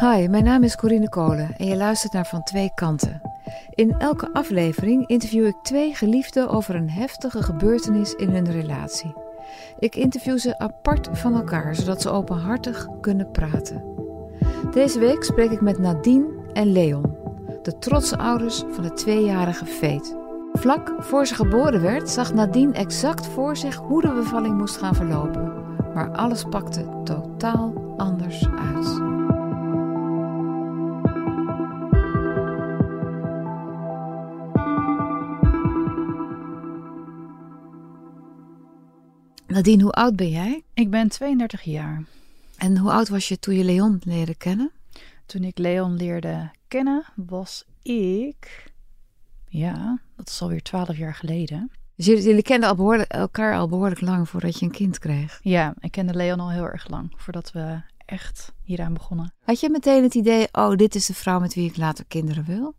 Hi, mijn naam is Corine Kolen en je luistert naar Van Twee Kanten. In elke aflevering interview ik twee geliefden over een heftige gebeurtenis in hun relatie. Ik interview ze apart van elkaar, zodat ze openhartig kunnen praten. Deze week spreek ik met Nadine en Leon, de trotse ouders van de tweejarige Veet. Vlak voor ze geboren werd, zag Nadine exact voor zich hoe de bevalling moest gaan verlopen. Maar alles pakte totaal anders uit. Nadine, hoe oud ben jij? Ik ben 32 jaar. En hoe oud was je toen je Leon leerde kennen? Toen ik Leon leerde kennen, was ik. Ja, dat is alweer 12 jaar geleden. Dus jullie, jullie kenden al behoorlijk, elkaar al behoorlijk lang voordat je een kind kreeg. Ja, ik kende Leon al heel erg lang voordat we echt hieraan begonnen. Had je meteen het idee, oh, dit is de vrouw met wie ik later kinderen wil?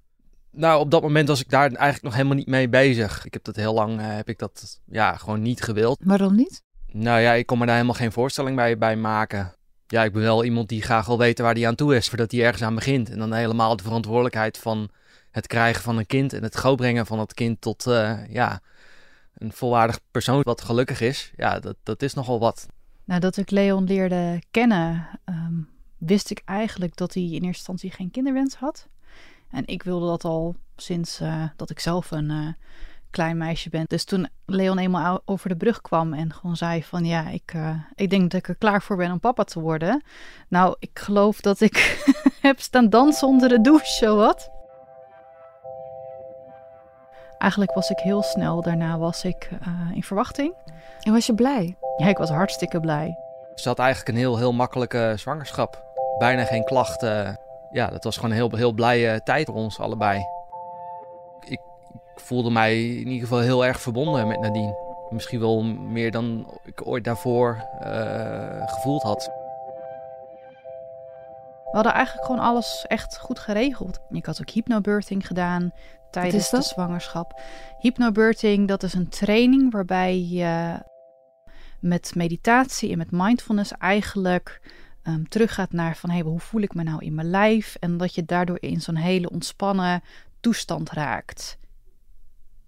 Nou, op dat moment was ik daar eigenlijk nog helemaal niet mee bezig. Ik heb dat heel lang, eh, heb ik dat ja, gewoon niet gewild. Waarom niet? Nou ja, ik kon me daar helemaal geen voorstelling bij, bij maken. Ja, ik ben wel iemand die graag wil weten waar hij aan toe is, voordat hij ergens aan begint. En dan helemaal de verantwoordelijkheid van het krijgen van een kind en het grootbrengen van het kind tot uh, ja, een volwaardig persoon wat gelukkig is. Ja, dat, dat is nogal wat. Nadat ik Leon leerde kennen, um, wist ik eigenlijk dat hij in eerste instantie geen kinderwens had. En ik wilde dat al sinds uh, dat ik zelf een uh, klein meisje ben. Dus toen Leon eenmaal over de brug kwam en gewoon zei van ja, ik, uh, ik denk dat ik er klaar voor ben om papa te worden. Nou, ik geloof dat ik heb staan dansen onder de douche, wat. Eigenlijk was ik heel snel, daarna was ik in verwachting. En was je blij? Ja, ik was hartstikke blij. Ze had eigenlijk een heel, heel makkelijke zwangerschap. Bijna geen klachten ja, dat was gewoon een heel, heel blije tijd voor ons allebei. Ik, voelde mij in ieder geval heel erg verbonden met Nadine. Misschien wel meer dan ik ooit daarvoor uh, gevoeld had. We hadden eigenlijk gewoon alles echt goed geregeld. Ik had ook hypnobirthing gedaan tijdens de zwangerschap. Hypnobirthing, dat is een training waarbij je met meditatie en met mindfulness eigenlijk um, teruggaat naar van hey, hoe voel ik me nou in mijn lijf? En dat je daardoor in zo'n hele ontspannen toestand raakt.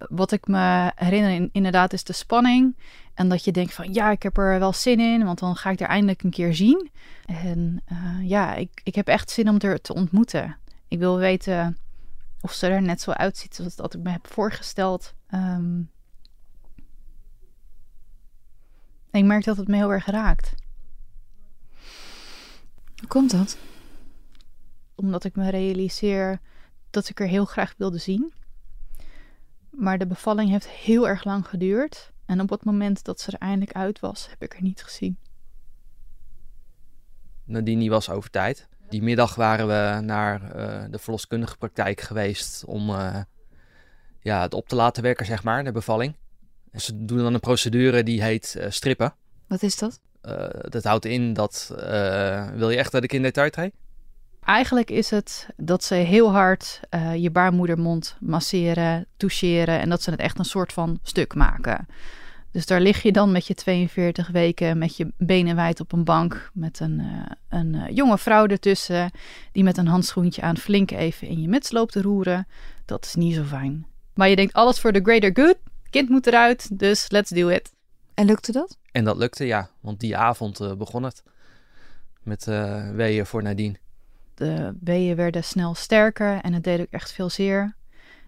Wat ik me herinner inderdaad is de spanning. En dat je denkt van ja, ik heb er wel zin in, want dan ga ik er eindelijk een keer zien. En uh, ja, ik, ik heb echt zin om er te ontmoeten. Ik wil weten of ze er net zo uitziet zoals dat ik me heb voorgesteld. Um, ik merk dat het me heel erg raakt. Hoe komt dat? Omdat ik me realiseer dat ik er heel graag wilde zien. Maar de bevalling heeft heel erg lang geduurd. En op het moment dat ze er eindelijk uit was, heb ik er niet gezien. Nadine was over tijd. Die middag waren we naar uh, de verloskundige praktijk geweest om uh, ja, het op te laten werken, zeg maar, de bevalling. En ze doen dan een procedure die heet uh, strippen. Wat is dat? Uh, dat houdt in dat. Uh, wil je echt dat ik in detail treed? Eigenlijk is het dat ze heel hard uh, je baarmoedermond masseren, toucheren en dat ze het echt een soort van stuk maken. Dus daar lig je dan met je 42 weken met je benen wijd op een bank met een, een jonge vrouw ertussen die met een handschoentje aan flink even in je muts loopt te roeren. Dat is niet zo fijn. Maar je denkt alles voor the greater good. Kind moet eruit, dus let's do it. En lukte dat? En dat lukte, ja. Want die avond uh, begon het. Met uh, weeën voor Nadine. De weeën werden snel sterker en het deed ook echt veel zeer.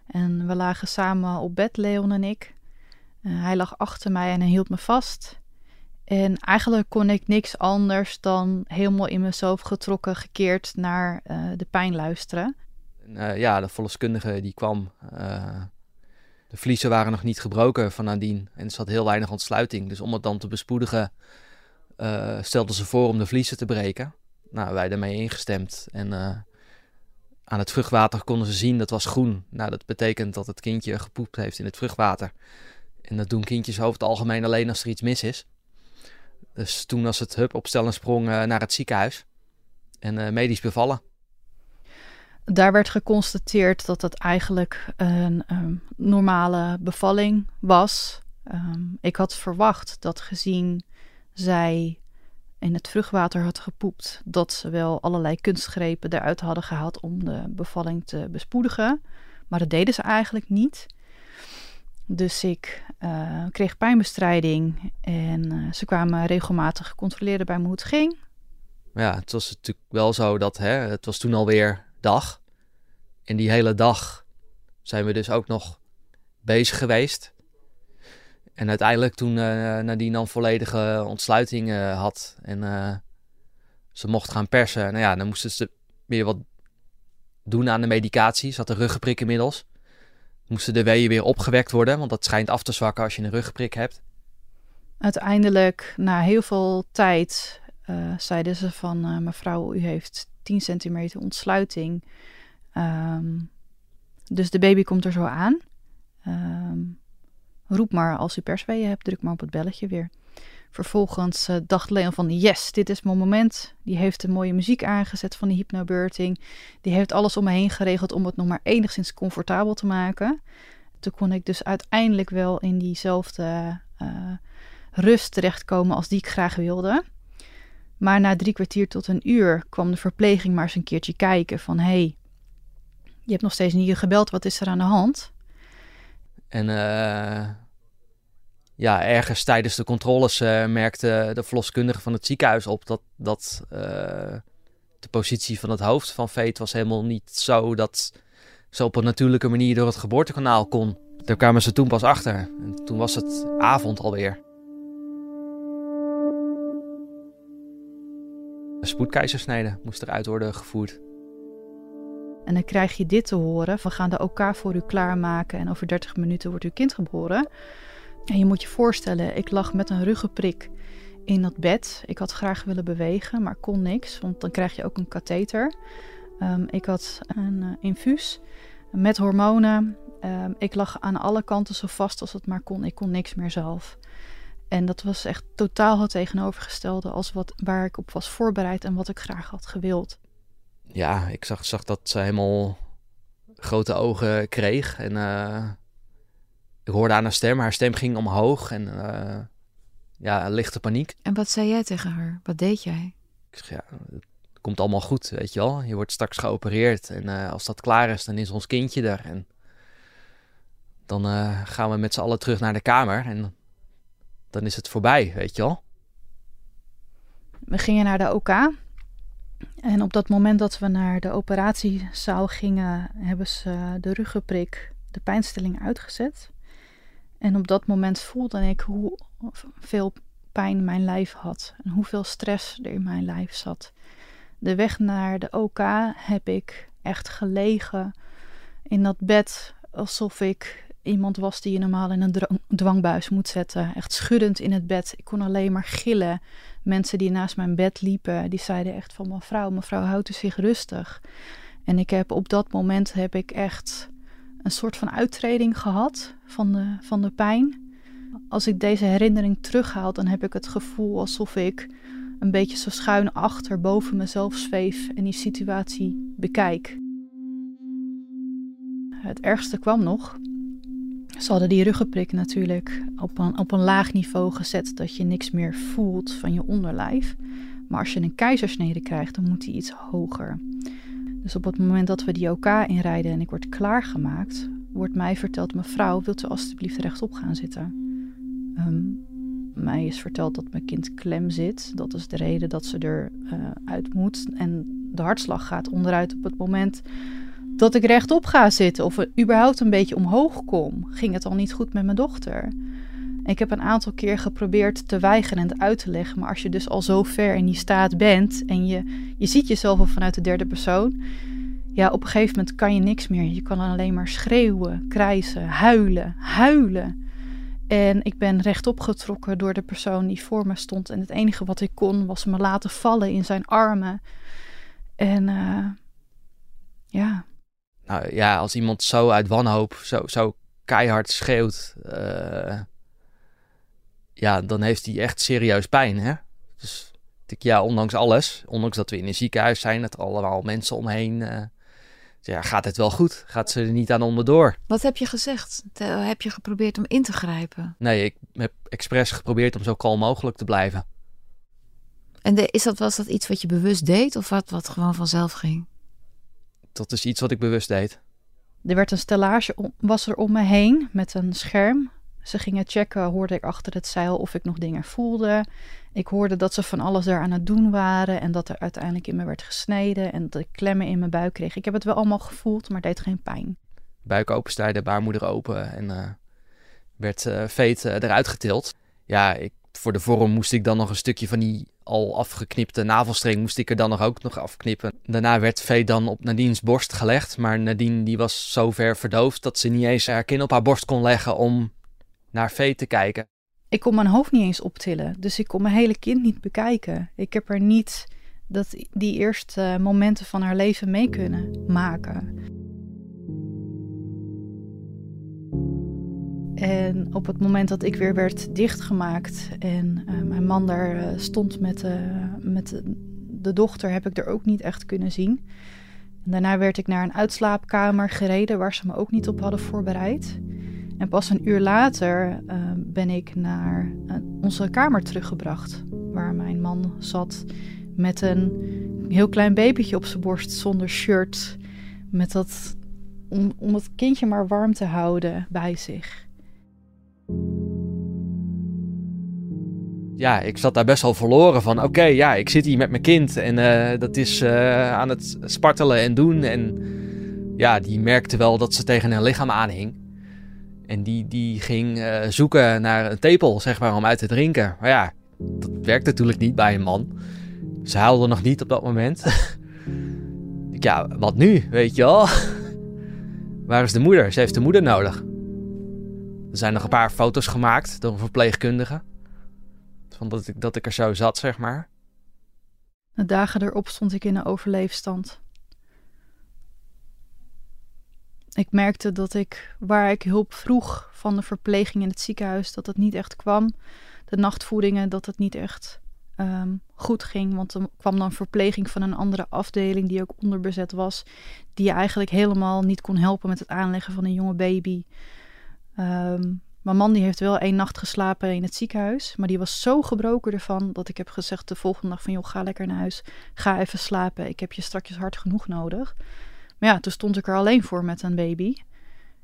En we lagen samen op bed, Leon en ik. Uh, hij lag achter mij en hij hield me vast. En eigenlijk kon ik niks anders dan helemaal in mezelf getrokken, gekeerd naar de pijn luisteren. En, ja, de verloskundige die kwam de vliezen waren nog niet gebroken van Nadine en er zat heel weinig ontsluiting. Dus om het dan te bespoedigen, stelden ze voor om de vliezen te breken. Nou, wij daarmee ingestemd. En uh, aan het vruchtwater konden ze zien dat was groen. Nou, dat betekent dat het kindje gepoept heeft in het vruchtwater. En dat doen kindjes over het algemeen alleen als er iets mis is. Dus toen was het hup op stel en sprong uh, naar het ziekenhuis. En medisch bevallen. Daar werd geconstateerd dat het eigenlijk een um, normale bevalling was. Um, ik had verwacht dat gezien zij in het vruchtwater had gepoept, dat ze wel allerlei kunstgrepen eruit hadden gehaald om de bevalling te bespoedigen. Maar dat deden ze eigenlijk niet. Dus ik uh, kreeg pijnbestrijding en uh, ze kwamen regelmatig controleren bij me hoe het ging. Ja, het was natuurlijk wel zo dat hè, het was toen alweer dag. En die hele dag zijn we dus ook nog bezig geweest. En uiteindelijk toen uh, Nadine dan volledige ontsluiting uh, had en uh, ze mocht gaan persen, nou ja, dan moesten ze weer wat doen aan de medicatie. Ze had een ruggenprik inmiddels. Moesten de weeën weer opgewekt worden, want dat schijnt af te zwakken als je een ruggenprik hebt. Uiteindelijk, na heel veel tijd, zeiden ze van mevrouw, u heeft 10 centimeter ontsluiting. Um, dus de baby komt er zo aan. Um, roep maar als u persweeën hebt, druk maar op het belletje weer. Vervolgens uh, dacht Leon van yes, dit is mijn moment. Die heeft de mooie muziek aangezet van die hypnobirthing. Die heeft alles om me heen geregeld om het nog maar enigszins comfortabel te maken. Toen kon ik dus uiteindelijk wel in diezelfde uh, rust terechtkomen als die ik graag wilde. Maar na drie kwartier tot een uur kwam de verpleging maar eens een keertje kijken van... hey, je hebt nog steeds niet gebeld, wat is er aan de hand? En uh, ja, ergens tijdens de controles uh, merkte de verloskundige van het ziekenhuis op dat, dat uh, de positie van het hoofd van Veet was helemaal niet zo dat ze op een natuurlijke manier door het geboortekanaal kon. Daar kwamen ze toen pas achter. En toen was het avond alweer. Een spoedkeizersnede moest eruit worden gevoerd. En dan krijg je dit te horen: we gaan de OK voor u klaarmaken en over 30 minuten wordt uw kind geboren. En je moet je voorstellen, ik lag met een ruggenprik in dat bed. Ik had graag willen bewegen, maar kon niks, want dan krijg je ook een katheter. Um, ik had een uh, infuus met hormonen. Um, ik lag aan alle kanten zo vast als het maar kon. Ik kon niks meer zelf. En dat was echt totaal het tegenovergestelde als wat, waar ik op was voorbereid en wat ik graag had gewild ja, ik zag, zag dat ze helemaal grote ogen kreeg. En uh, ik hoorde aan haar stem, haar stem ging omhoog en uh, ja, lichte paniek. En wat zei jij tegen haar? Wat deed jij? Ik zeg, ja, het komt allemaal goed, weet je wel. Je wordt straks geopereerd en uh, als dat klaar is, dan is ons kindje er. En dan gaan we met z'n allen terug naar de kamer en dan is het voorbij, weet je wel. We gingen naar de OK. En op dat moment dat we naar de operatiezaal gingen, hebben ze de ruggenprik, de pijnstilling uitgezet. En op dat moment voelde ik hoe veel pijn mijn lijf had en hoeveel stress er in mijn lijf zat. De weg naar de OK heb ik echt gelegen in dat bed alsof ik iemand was die je normaal in een dwangbuis moet zetten. Echt schuddend in het bed. Ik kon alleen maar gillen mensen die naast mijn bed liepen, die zeiden echt van mevrouw, mevrouw houdt u zich rustig. En ik heb op dat moment heb ik echt een soort van uittreding gehad van de, van de pijn. Als ik deze herinnering terughaal, dan heb ik het gevoel alsof ik een beetje zo schuin achter boven mezelf zweef en die situatie bekijk. Het ergste kwam nog. Ze hadden die ruggenprik natuurlijk op een, op een laag niveau gezet dat je niks meer voelt van je onderlijf. Maar als je een keizersnede krijgt, dan moet die iets hoger. Dus op het moment dat we die OK inrijden en ik word klaargemaakt, wordt mij verteld: mevrouw, wilt u alstublieft rechtop gaan zitten? Um, mij is verteld dat mijn kind klem zit. Dat is de reden dat ze eruit uit moet. En de hartslag gaat onderuit op het moment dat ik rechtop ga zitten of überhaupt een beetje omhoog kom, ging het al niet goed met mijn dochter. Ik heb een aantal keer geprobeerd te weigeren en het uit te leggen, maar als je dus al zo ver in die staat bent en je, je ziet jezelf al vanuit de derde persoon, ja, op een gegeven moment kan je niks meer. Je kan alleen maar schreeuwen, krijsen, huilen, huilen. En ik ben rechtop getrokken door de persoon die voor me stond. En het enige wat ik kon was me laten vallen in zijn armen. En uh, ja, nou ja, als iemand zo uit wanhoop, zo, zo keihard schreeuwt, uh, ja, dan heeft hij echt serieus pijn, hè? Dus ja, ondanks alles, ondanks dat we in een ziekenhuis zijn, dat er allemaal mensen omheen, uh, ja, gaat het wel goed? Gaat ze er niet aan onderdoor? Wat heb je gezegd? Heb je geprobeerd om in te grijpen? Nee, ik heb expres geprobeerd om zo kalm mogelijk te blijven. En de, is dat, was dat iets wat je bewust deed of wat, wat gewoon vanzelf ging? Dat is iets wat ik bewust deed. Er werd een stellage om, was er om me heen met een scherm. Ze gingen checken, hoorde ik achter het zeil of ik nog dingen voelde. Ik hoorde dat ze van alles daar aan het doen waren en dat er uiteindelijk in me werd gesneden en dat ik klemmen in mijn buik kreeg. Ik heb het wel allemaal gevoeld, maar het deed geen pijn. Buik openstijden, baarmoeder open en uh, werd uh, veet uh, eruit getild. Ja, ik, voor de vorm moest ik dan nog een stukje van die al afgeknipte navelstreng moest ik er dan nog ook nog afknippen. Daarna werd Vee dan op Nadine's borst gelegd, maar Nadine die was zo ver verdoofd dat ze niet eens haar kin op haar borst kon leggen om naar Vee te kijken. Ik kon mijn hoofd niet eens optillen, dus ik kon mijn hele kind niet bekijken. Ik heb er niet dat, die eerste momenten van haar leven mee kunnen maken. En op het moment dat ik weer werd dichtgemaakt en uh, mijn man daar uh, stond met, uh, met de, de dochter, heb ik er ook niet echt kunnen zien. En daarna werd ik naar een uitslaapkamer gereden waar ze me ook niet op hadden voorbereid. En pas een uur later ben ik naar onze kamer teruggebracht, waar mijn man zat met een heel klein babytje op zijn borst zonder shirt, met dat, om, om het kindje maar warm te houden bij zich. Ja, ik zat daar best wel verloren van. Oké, ja, ik zit hier met mijn kind en uh, dat is uh, aan het spartelen en doen. En ja, die merkte wel dat ze tegen een lichaam aanhing. En die, die ging uh, zoeken naar een tepel, zeg maar, om uit te drinken. Maar ja, dat werkt natuurlijk niet bij een man. Ze huilde nog niet op dat moment. ja, wat nu, weet je wel? Waar is de moeder? Ze heeft de moeder nodig. Er zijn nog een paar foto's gemaakt door een verpleegkundige. Van dat, ik, dat ik er zo zat, zeg maar. De dagen erop stond ik in een overleefstand. Ik merkte dat ik, waar ik hulp vroeg van de verpleging in het ziekenhuis, dat het niet echt kwam. De nachtvoedingen, dat het niet echt um, goed ging. Want er kwam dan verpleging van een andere afdeling die ook onderbezet was. Die je eigenlijk helemaal niet kon helpen met het aanleggen van een jonge baby. Um, mijn man die heeft wel één nacht geslapen in het ziekenhuis. Maar die was zo gebroken ervan dat ik heb gezegd de volgende dag van... joh, ga lekker naar huis. Ga even slapen. Ik heb je straks hard genoeg nodig. Maar ja, toen stond ik er alleen voor met een baby.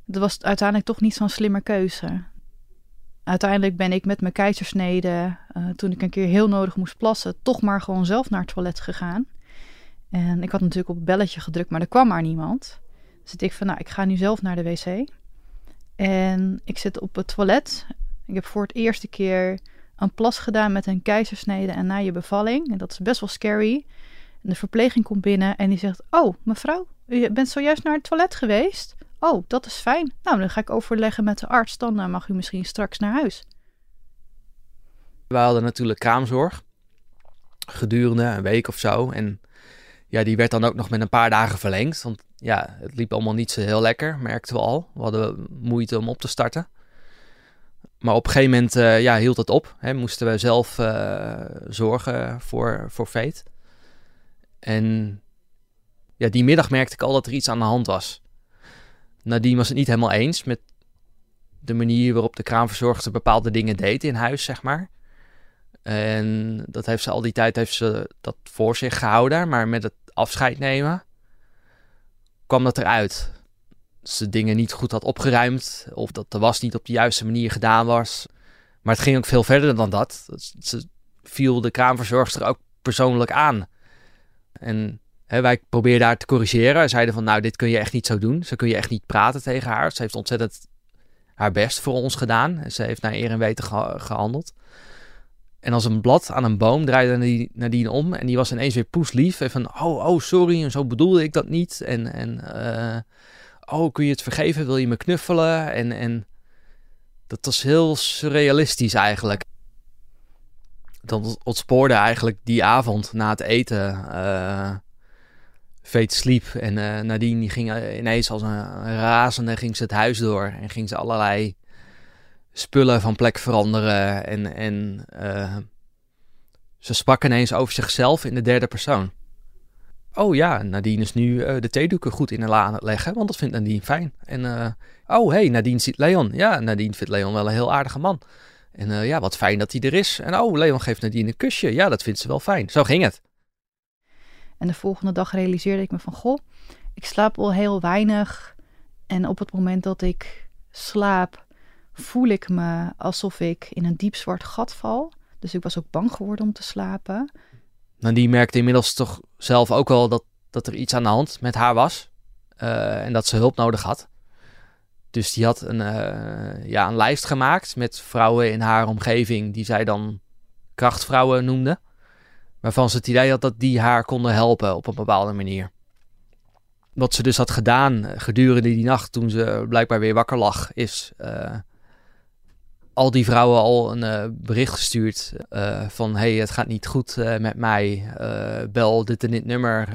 Dat was uiteindelijk toch niet zo'n slimme keuze. Uiteindelijk ben ik met mijn keizersnede, uh, toen ik een keer heel nodig moest plassen, toch maar gewoon zelf naar het toilet gegaan. En ik had natuurlijk op het belletje gedrukt, maar er kwam maar niemand. Dus ik van, nou, ik ga nu zelf naar de wc. En ik zit op het toilet. Ik heb voor het eerste keer een plas gedaan met een keizersnede en na je bevalling. En dat is best wel scary. En de verpleging komt binnen en die zegt: Oh, mevrouw, u bent zojuist naar het toilet geweest? Oh, dat is fijn. Nou, dan ga ik overleggen met de arts. Dan uh, mag u misschien straks naar huis. We hadden natuurlijk kraamzorg gedurende een week of zo. En ja, die werd dan ook nog met een paar dagen verlengd. Want ja, het liep allemaal niet zo heel lekker, merkten we al. We hadden moeite om op te starten. Maar op een gegeven moment uh, ja, hield het op. Hè. Moesten we zelf uh, zorgen voor, voor Veet. En ja, die middag merkte ik al dat er iets aan de hand was. Nadine was het niet helemaal eens met de manier waarop de kraamverzorgster bepaalde dingen deed in huis, zeg maar. En dat heeft ze al die tijd heeft ze dat voor zich gehouden. Maar met het afscheid nemen kwam dat eruit. Ze dingen niet goed had opgeruimd. Of dat de was niet op de juiste manier gedaan was. Maar het ging ook veel verder dan dat. Ze viel de kraamverzorgster ook persoonlijk aan. En hè, wij probeerden haar te corrigeren. Zeiden van nou dit kun je echt niet zo doen. Ze kun je echt niet praten tegen haar. Ze heeft ontzettend haar best voor ons gedaan. Ze heeft naar eer en weten gehandeld. En als een blad aan een boom draaide Nadine om en die was ineens weer poeslief. En van, oh, oh, sorry, en zo bedoelde ik dat niet. En, en uh, oh, kun je het vergeven? Wil je me knuffelen? En, en dat was heel surrealistisch eigenlijk. Dat ontspoorde eigenlijk die avond na het eten. Uh, sliep en uh, Nadine die ging ineens als een razende ging ze het huis door. En ging ze allerlei spullen van plek veranderen. En, en uh, ze sprak ineens over zichzelf in de derde persoon. Oh ja, Nadine is nu uh, de theedoeken goed in de la aan het leggen, want dat vindt Nadine fijn. En uh, oh hey, Nadine ziet Leon. Ja, Nadine vindt Leon wel een heel aardige man. En ja, wat fijn dat hij er is. En oh, Leon geeft Nadine een kusje. Ja, dat vindt ze wel fijn. Zo ging het. En de volgende dag realiseerde ik me van, goh, ik slaap al heel weinig. En op het moment dat ik slaap, voel ik me alsof ik in een diep zwart gat val. Dus ik was ook bang geworden om te slapen. Nou, die merkte inmiddels toch zelf ook wel dat, dat er iets aan de hand met haar was. Uh, en dat ze hulp nodig had. Dus die had een, uh, ja, een lijst gemaakt met vrouwen in haar omgeving die zij dan krachtvrouwen noemde. Waarvan ze het idee had dat die haar konden helpen op een bepaalde manier. Wat ze dus had gedaan eh, gedurende die nacht toen ze blijkbaar weer wakker lag, is al die vrouwen al een uh, bericht gestuurd uh, van hey, het gaat niet goed met mij, bel dit en dit nummer,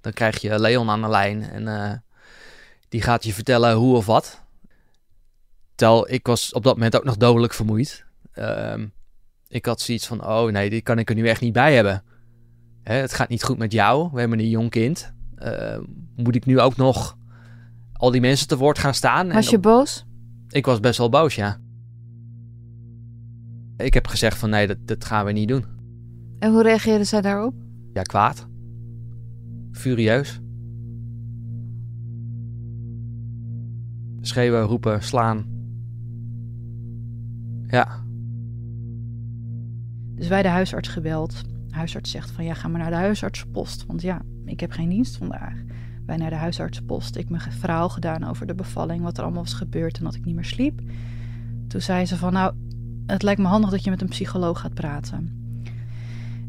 dan krijg je Leon aan de lijn en die gaat je vertellen hoe of wat. Terwijl ik was op dat moment ook nog dodelijk vermoeid. Ehm, ik had zoiets van, oh nee, dit kan ik er nu echt niet bij hebben. Hè, het gaat niet goed met jou, we hebben een jong kind. Uh, moet ik nu ook nog al die mensen te woord gaan staan? Was je boos? Ik was best wel boos, ja. Ik heb gezegd van nee, dat, dat gaan we niet doen. En hoe reageerde zij daarop? Ja, kwaad. Furieus. Schreeuwen, roepen, slaan. Ja. Dus wij de huisarts gebeld. De huisarts zegt van ja, ga maar naar de huisartsenpost. Want ja, ik heb geen dienst vandaag. Wij naar de huisartsenpost. Ik mijn verhaal gedaan over de bevalling, wat er allemaal was gebeurd en dat ik niet meer sliep. Toen zei ze van nou, het lijkt me handig dat je met een psycholoog gaat praten.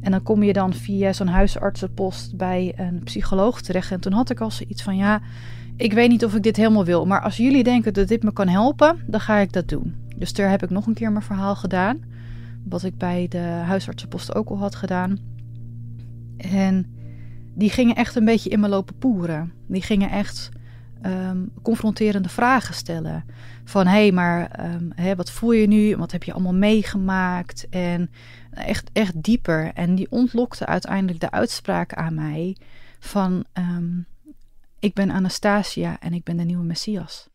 En dan kom je dan via zo'n huisartsenpost bij een psycholoog terecht. En toen had ik al zoiets van ja, ik weet niet of ik dit helemaal wil. Maar als jullie denken dat dit me kan helpen, dan ga ik dat doen. Dus daar heb ik nog een keer mijn verhaal gedaan. Wat ik bij de huisartsenpost ook al had gedaan. En die gingen echt een beetje in me lopen poeren. Die gingen echt um, confronterende vragen stellen. Van hé, hey, maar um, wat voel je nu? Wat heb je allemaal meegemaakt? En echt, echt dieper. En die ontlokte uiteindelijk de uitspraak aan mij van um, ik ben Anastasia en ik ben de nieuwe Messias.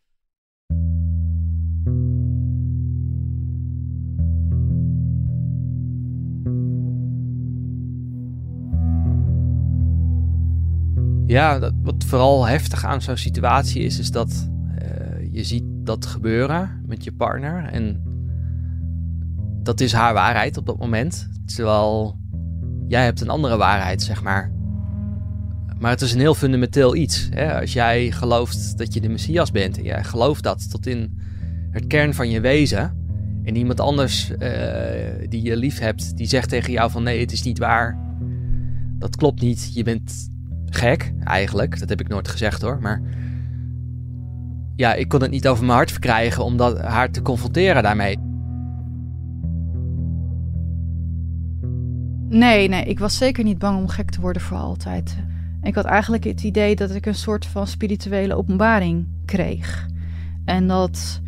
Ja, dat, wat vooral heftig aan zo'n situatie is, is dat uh, je ziet dat gebeuren met je partner. En dat is haar waarheid op dat moment. Terwijl jij hebt een andere waarheid, zeg maar. Maar het is een heel fundamenteel iets. Hè? Als jij gelooft dat je de Messias bent en jij gelooft dat tot in het kern van je wezen. En iemand anders uh, die je lief hebt, die zegt tegen jou van nee, het is niet waar. Dat klopt niet. Je bent gek, eigenlijk. Dat heb ik nooit gezegd hoor. Maar ja, ik kon het niet over mijn hart verkrijgen om dat, haar te confronteren daarmee. Nee, nee, ik was zeker niet bang om gek te worden voor altijd. Ik had eigenlijk het idee dat ik een soort van spirituele openbaring kreeg. En dat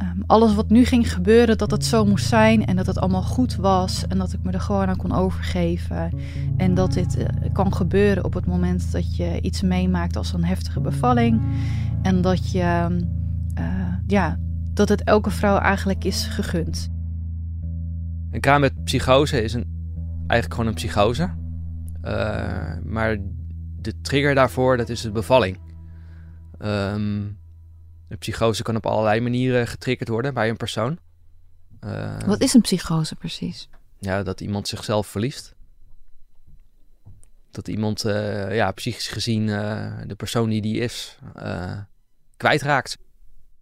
um, alles wat nu ging gebeuren, dat het zo moest zijn en dat het allemaal goed was en dat ik me er gewoon aan kon overgeven. En dat dit uh, kan gebeuren op het moment dat je iets meemaakt als een heftige bevalling. En dat je, uh, ja, dat het elke vrouw eigenlijk is gegund. Een kamer met psychose is een, eigenlijk gewoon een psychose. Uh, maar de trigger daarvoor, dat is de bevalling. Um, de psychose kan op allerlei manieren getriggerd worden bij een persoon. Uh, Wat is een psychose precies? Ja, dat iemand zichzelf verliest. Dat iemand, uh, ja, psychisch gezien, uh, de persoon die die is, kwijtraakt.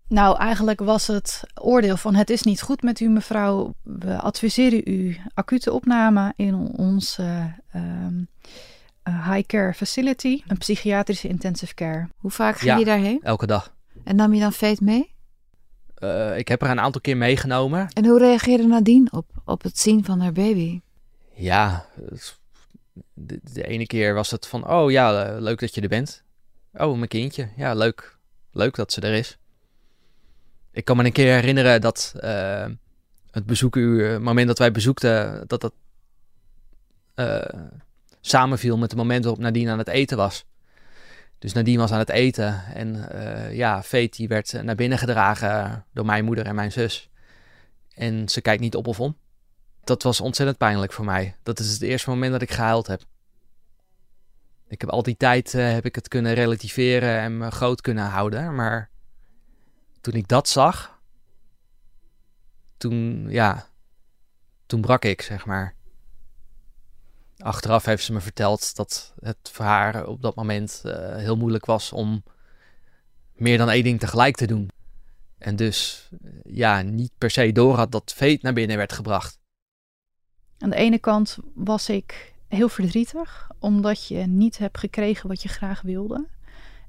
Nou, eigenlijk was het oordeel van het is niet goed met u, mevrouw. We adviseren u acute opname in ons um, high care facility, een psychiatrische intensive care. Hoe vaak ging ja, je daarheen? Elke dag. En nam je dan Fate mee? Uh, ik heb er een aantal keer meegenomen. En hoe reageerde Nadine op, op het zien van haar baby? Ja, de, de ene keer was het van, oh ja, leuk dat je er bent. Oh, mijn kindje. Ja, leuk. Leuk dat ze er is. Ik kan me een keer herinneren dat uh, het bezoekuur, het moment dat wij bezoekten, dat dat uh, samenviel met het moment waarop Nadine aan het eten was. Dus Nadine was aan het eten en uh, ja, Veet die werd naar binnen gedragen door mijn moeder en mijn zus. En ze kijkt niet op of om. Dat was ontzettend pijnlijk voor mij. Dat is het eerste moment dat ik gehuild heb. Ik heb al die tijd uh, heb ik het kunnen relativeren en me groot kunnen houden. Maar toen ik dat zag, toen, ja, toen brak ik, zeg maar. Achteraf heeft ze me verteld dat het voor haar op dat moment uh, heel moeilijk was om meer dan één ding tegelijk te doen. En dus ja, niet per se door had dat veet naar binnen werd gebracht. Aan de ene kant was ik heel verdrietig, omdat je niet hebt gekregen wat je graag wilde.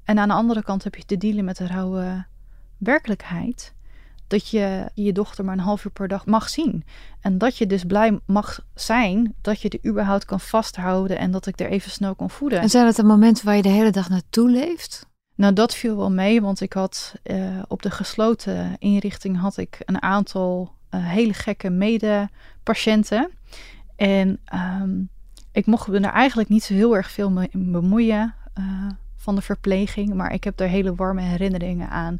En aan de andere kant heb je te dealen met de rauwe werkelijkheid. Dat je je dochter maar een half uur per dag mag zien. En dat je dus blij mag zijn dat je er überhaupt kan vasthouden en dat ik er even snel kan voeden. En zijn het de momenten waar je de hele dag naartoe leeft? Nou, dat viel wel mee, want ik had uh, op de gesloten inrichting had ik een aantal uh, hele gekke medepatiënten. En um, ik mocht me er eigenlijk niet zo heel erg veel mee bemoeien uh, van de verpleging, maar ik heb er hele warme herinneringen aan.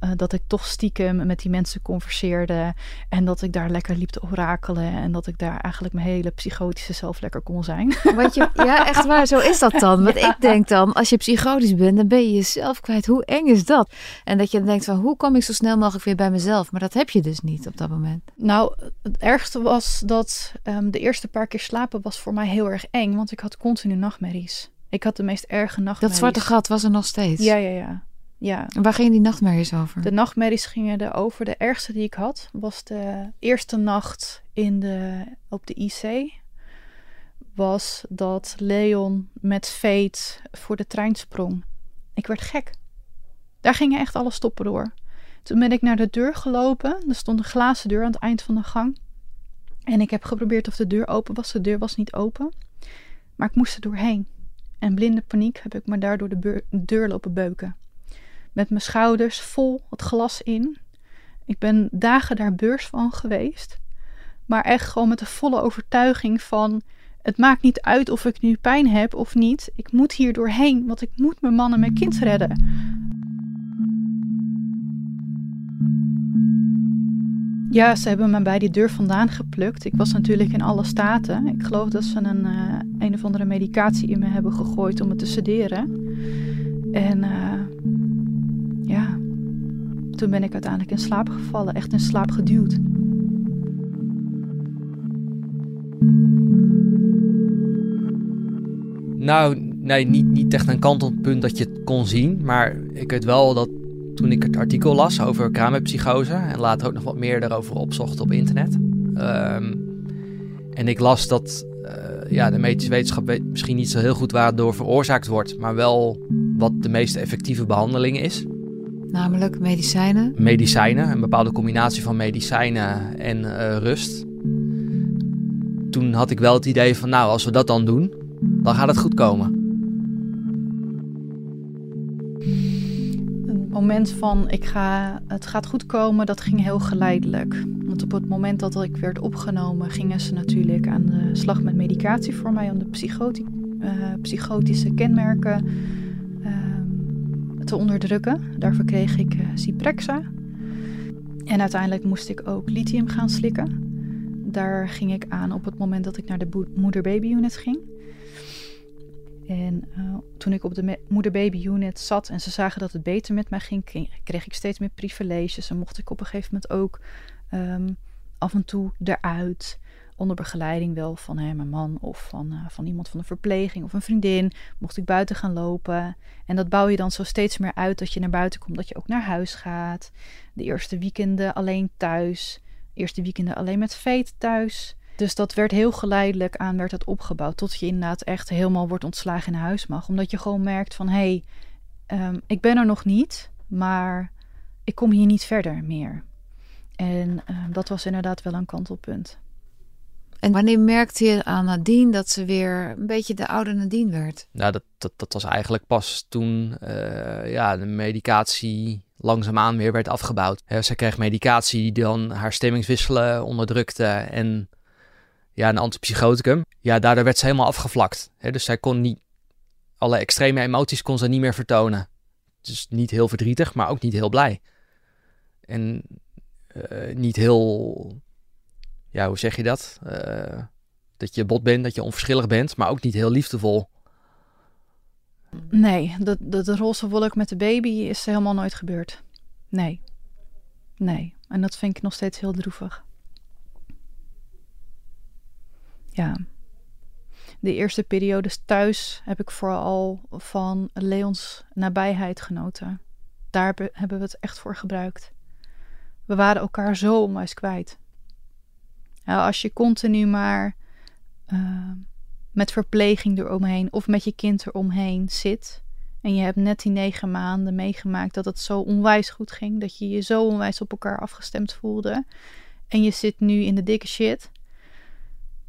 Uh, dat ik toch stiekem met die mensen converseerde. En dat ik daar lekker liep te orakelen. En dat ik daar eigenlijk mijn hele psychotische zelf lekker kon zijn. Want je, ja, echt waar, zo is dat dan. Want ja. ik denk dan, als je psychotisch bent, dan ben je jezelf kwijt. Hoe eng is dat? En dat je dan denkt van, hoe kom ik zo snel mogelijk weer bij mezelf? Maar dat heb je dus niet op dat moment. Nou, het ergste was dat um, de eerste paar keer slapen was voor mij heel erg eng. Want ik had continu nachtmerries. Ik had de meest erge nachtmerries. Dat zwarte gat was er nog steeds? Ja, ja, ja. Ja. En waar gingen die nachtmerries over? De nachtmerries gingen er over. De ergste die ik had was de eerste nacht in de, op de IC. Was dat Leon met Veet voor de trein sprong. Ik werd gek. Daar gingen echt alle stoppen door. Toen ben ik naar de deur gelopen. Er stond een glazen deur aan het eind van de gang. En ik heb geprobeerd of de deur open was. De deur was niet open. Maar ik moest er doorheen. En blinde paniek heb ik me daardoor de deur lopen beuken met mijn schouders vol het glas in. Ik ben dagen daar beurs van geweest. Maar echt gewoon met de volle overtuiging van... het maakt niet uit of ik nu pijn heb of niet. Ik moet hier doorheen, want ik moet mijn man en mijn kind redden. Ja, ze hebben me bij die deur vandaan geplukt. Ik was natuurlijk in alle staten. Ik geloof dat ze een, uh, een of andere medicatie in me hebben gegooid om me te sederen. En... Ja, toen ben ik uiteindelijk in slaap gevallen, echt in slaap geduwd. Nou, nee, niet, niet echt een kantelpunt dat je het kon zien. Maar ik weet wel dat toen ik het artikel las over kramerpsychose... en later ook nog wat meer daarover opzocht op internet... Um, en ik las dat uh, ja, de medische wetenschap misschien niet zo heel goed waardoor veroorzaakt wordt... maar wel wat de meest effectieve behandeling is... Namelijk medicijnen? Medicijnen, een bepaalde combinatie van medicijnen en uh, rust. Toen had ik wel het idee van, nou, als we dat dan doen, dan gaat het goed komen. Het moment van, ik ga, het gaat goed komen, dat ging heel geleidelijk. Want op het moment dat ik werd opgenomen, gingen ze natuurlijk aan de slag met medicatie voor mij om de psychoti uh, psychotische kenmerken te onderdrukken. Daarvoor kreeg ik uh, Ciprexa. En uiteindelijk moest ik ook lithium gaan slikken. Daar ging ik aan op het moment dat ik naar de moeder-baby-unit ging. En uh, toen ik op de moeder-baby-unit zat en ze zagen dat het beter met mij ging, kreeg ik steeds meer privileges. En mocht ik op een gegeven moment ook um, af en toe eruit onder begeleiding wel van hè, mijn man of van, uh, van iemand van de verpleging of een vriendin. Mocht ik buiten gaan lopen. En dat bouw je dan zo steeds meer uit dat je naar buiten komt, dat je ook naar huis gaat. De eerste weekenden alleen thuis. Eerste weekenden alleen met veet thuis. Dus dat werd heel geleidelijk aan, werd het opgebouwd. Tot je inderdaad echt helemaal wordt ontslagen in huis mag. Omdat je gewoon merkt van, hé, hey, um, ik ben er nog niet, maar ik kom hier niet verder meer. En um, dat was inderdaad wel een kantelpunt. En wanneer merkte je aan Nadine dat ze weer een beetje de oude Nadine werd? Nou, dat, dat, dat was eigenlijk pas toen uh, ja, de medicatie langzaamaan weer werd afgebouwd. Ze kreeg medicatie die dan haar stemmingswisselen onderdrukte en ja, een antipsychoticum. Ja, daardoor werd ze helemaal afgevlakt. Dus zij kon niet, alle extreme emoties kon ze niet meer vertonen. Dus niet heel verdrietig, maar ook niet heel blij. En uh, niet heel ja, hoe zeg je dat? Uh, dat je bot bent, dat je onverschillig bent, maar ook niet heel liefdevol. Nee, de, de roze wolk met de baby is helemaal nooit gebeurd. Nee. Nee. En dat vind ik nog steeds heel droevig. Ja. De eerste periodes thuis heb ik vooral van Leons nabijheid genoten. Daar hebben we het echt voor gebruikt. We waren elkaar zo onwijs kwijt. Ja, als je continu maar uh, met verpleging eromheen of met je kind eromheen zit. En je hebt net die negen maanden meegemaakt dat het zo onwijs goed ging. Dat je je zo onwijs op elkaar afgestemd voelde. En je zit nu in de dikke shit.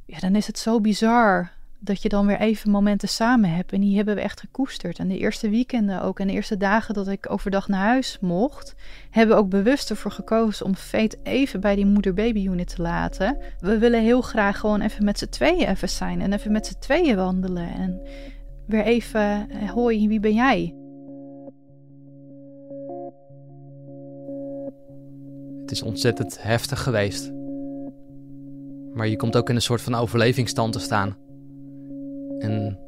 Ja, dan is het zo bizar dat je dan weer even momenten samen hebt. En die hebben we echt gekoesterd. En de eerste weekenden ook. En de eerste dagen dat ik overdag naar huis mocht, hebben we ook bewust ervoor gekozen om Fate even bij die moeder-baby-unit te laten. We willen heel graag gewoon even met z'n tweeën even zijn. En even met z'n tweeën wandelen. En weer even, eh, hoi, wie ben jij? Het is ontzettend heftig geweest. Maar je komt ook in een soort van overlevingsstand te staan. En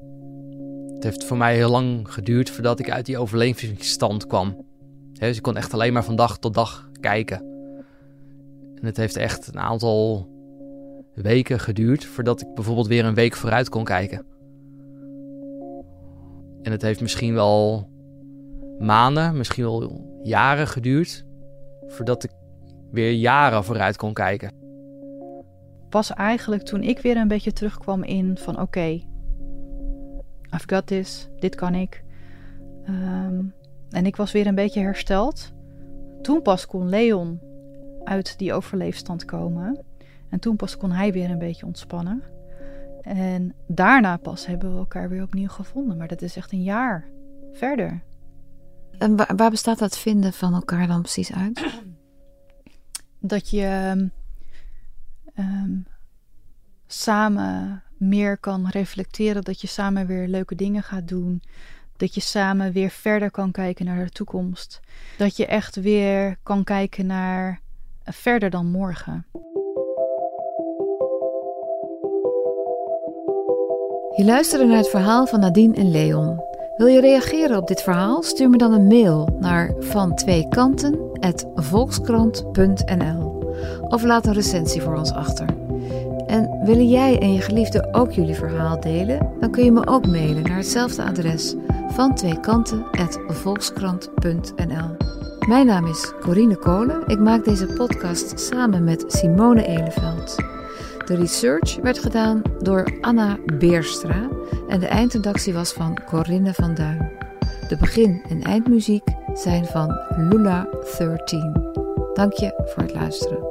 het heeft voor mij heel lang geduurd voordat ik uit die overlevingsstand kwam. dus ik kon echt alleen maar van dag tot dag kijken. En het heeft echt een aantal weken geduurd voordat ik bijvoorbeeld weer een week vooruit kon kijken. En het heeft misschien wel maanden, misschien wel jaren geduurd voordat ik weer jaren vooruit kon kijken. Pas eigenlijk toen ik weer een beetje terugkwam in van oké, I've got this, dit kan ik. Ehm, en ik was weer een beetje hersteld. Toen pas kon Leon uit die overleefstand komen. En toen pas kon hij weer een beetje ontspannen. En daarna pas hebben we elkaar weer opnieuw gevonden. Maar dat is echt een jaar verder. En waar, bestaat dat vinden van elkaar dan precies uit? Dat je um, samen meer kan reflecteren, dat je samen weer leuke dingen gaat doen, dat je samen weer verder kan kijken naar de toekomst, dat je echt weer kan kijken naar verder dan morgen. Je luisterde naar het verhaal van Nadine en Leon. Wil je reageren op dit verhaal? Stuur me dan een mail naar van twee volkskrant.nl of laat een recensie voor ons achter. En willen jij en je geliefde ook jullie verhaal delen? Dan kun je me ook mailen naar hetzelfde adres van tweekanten.volkskrant.nl Mijn naam is Corine Kolen. Ik maak deze podcast samen met Simone Eleveld. De research werd gedaan door Anna Beerstra en de eindredactie was van Corinne van Duin. De begin- en eindmuziek zijn van Lula 13. Dank je voor het luisteren.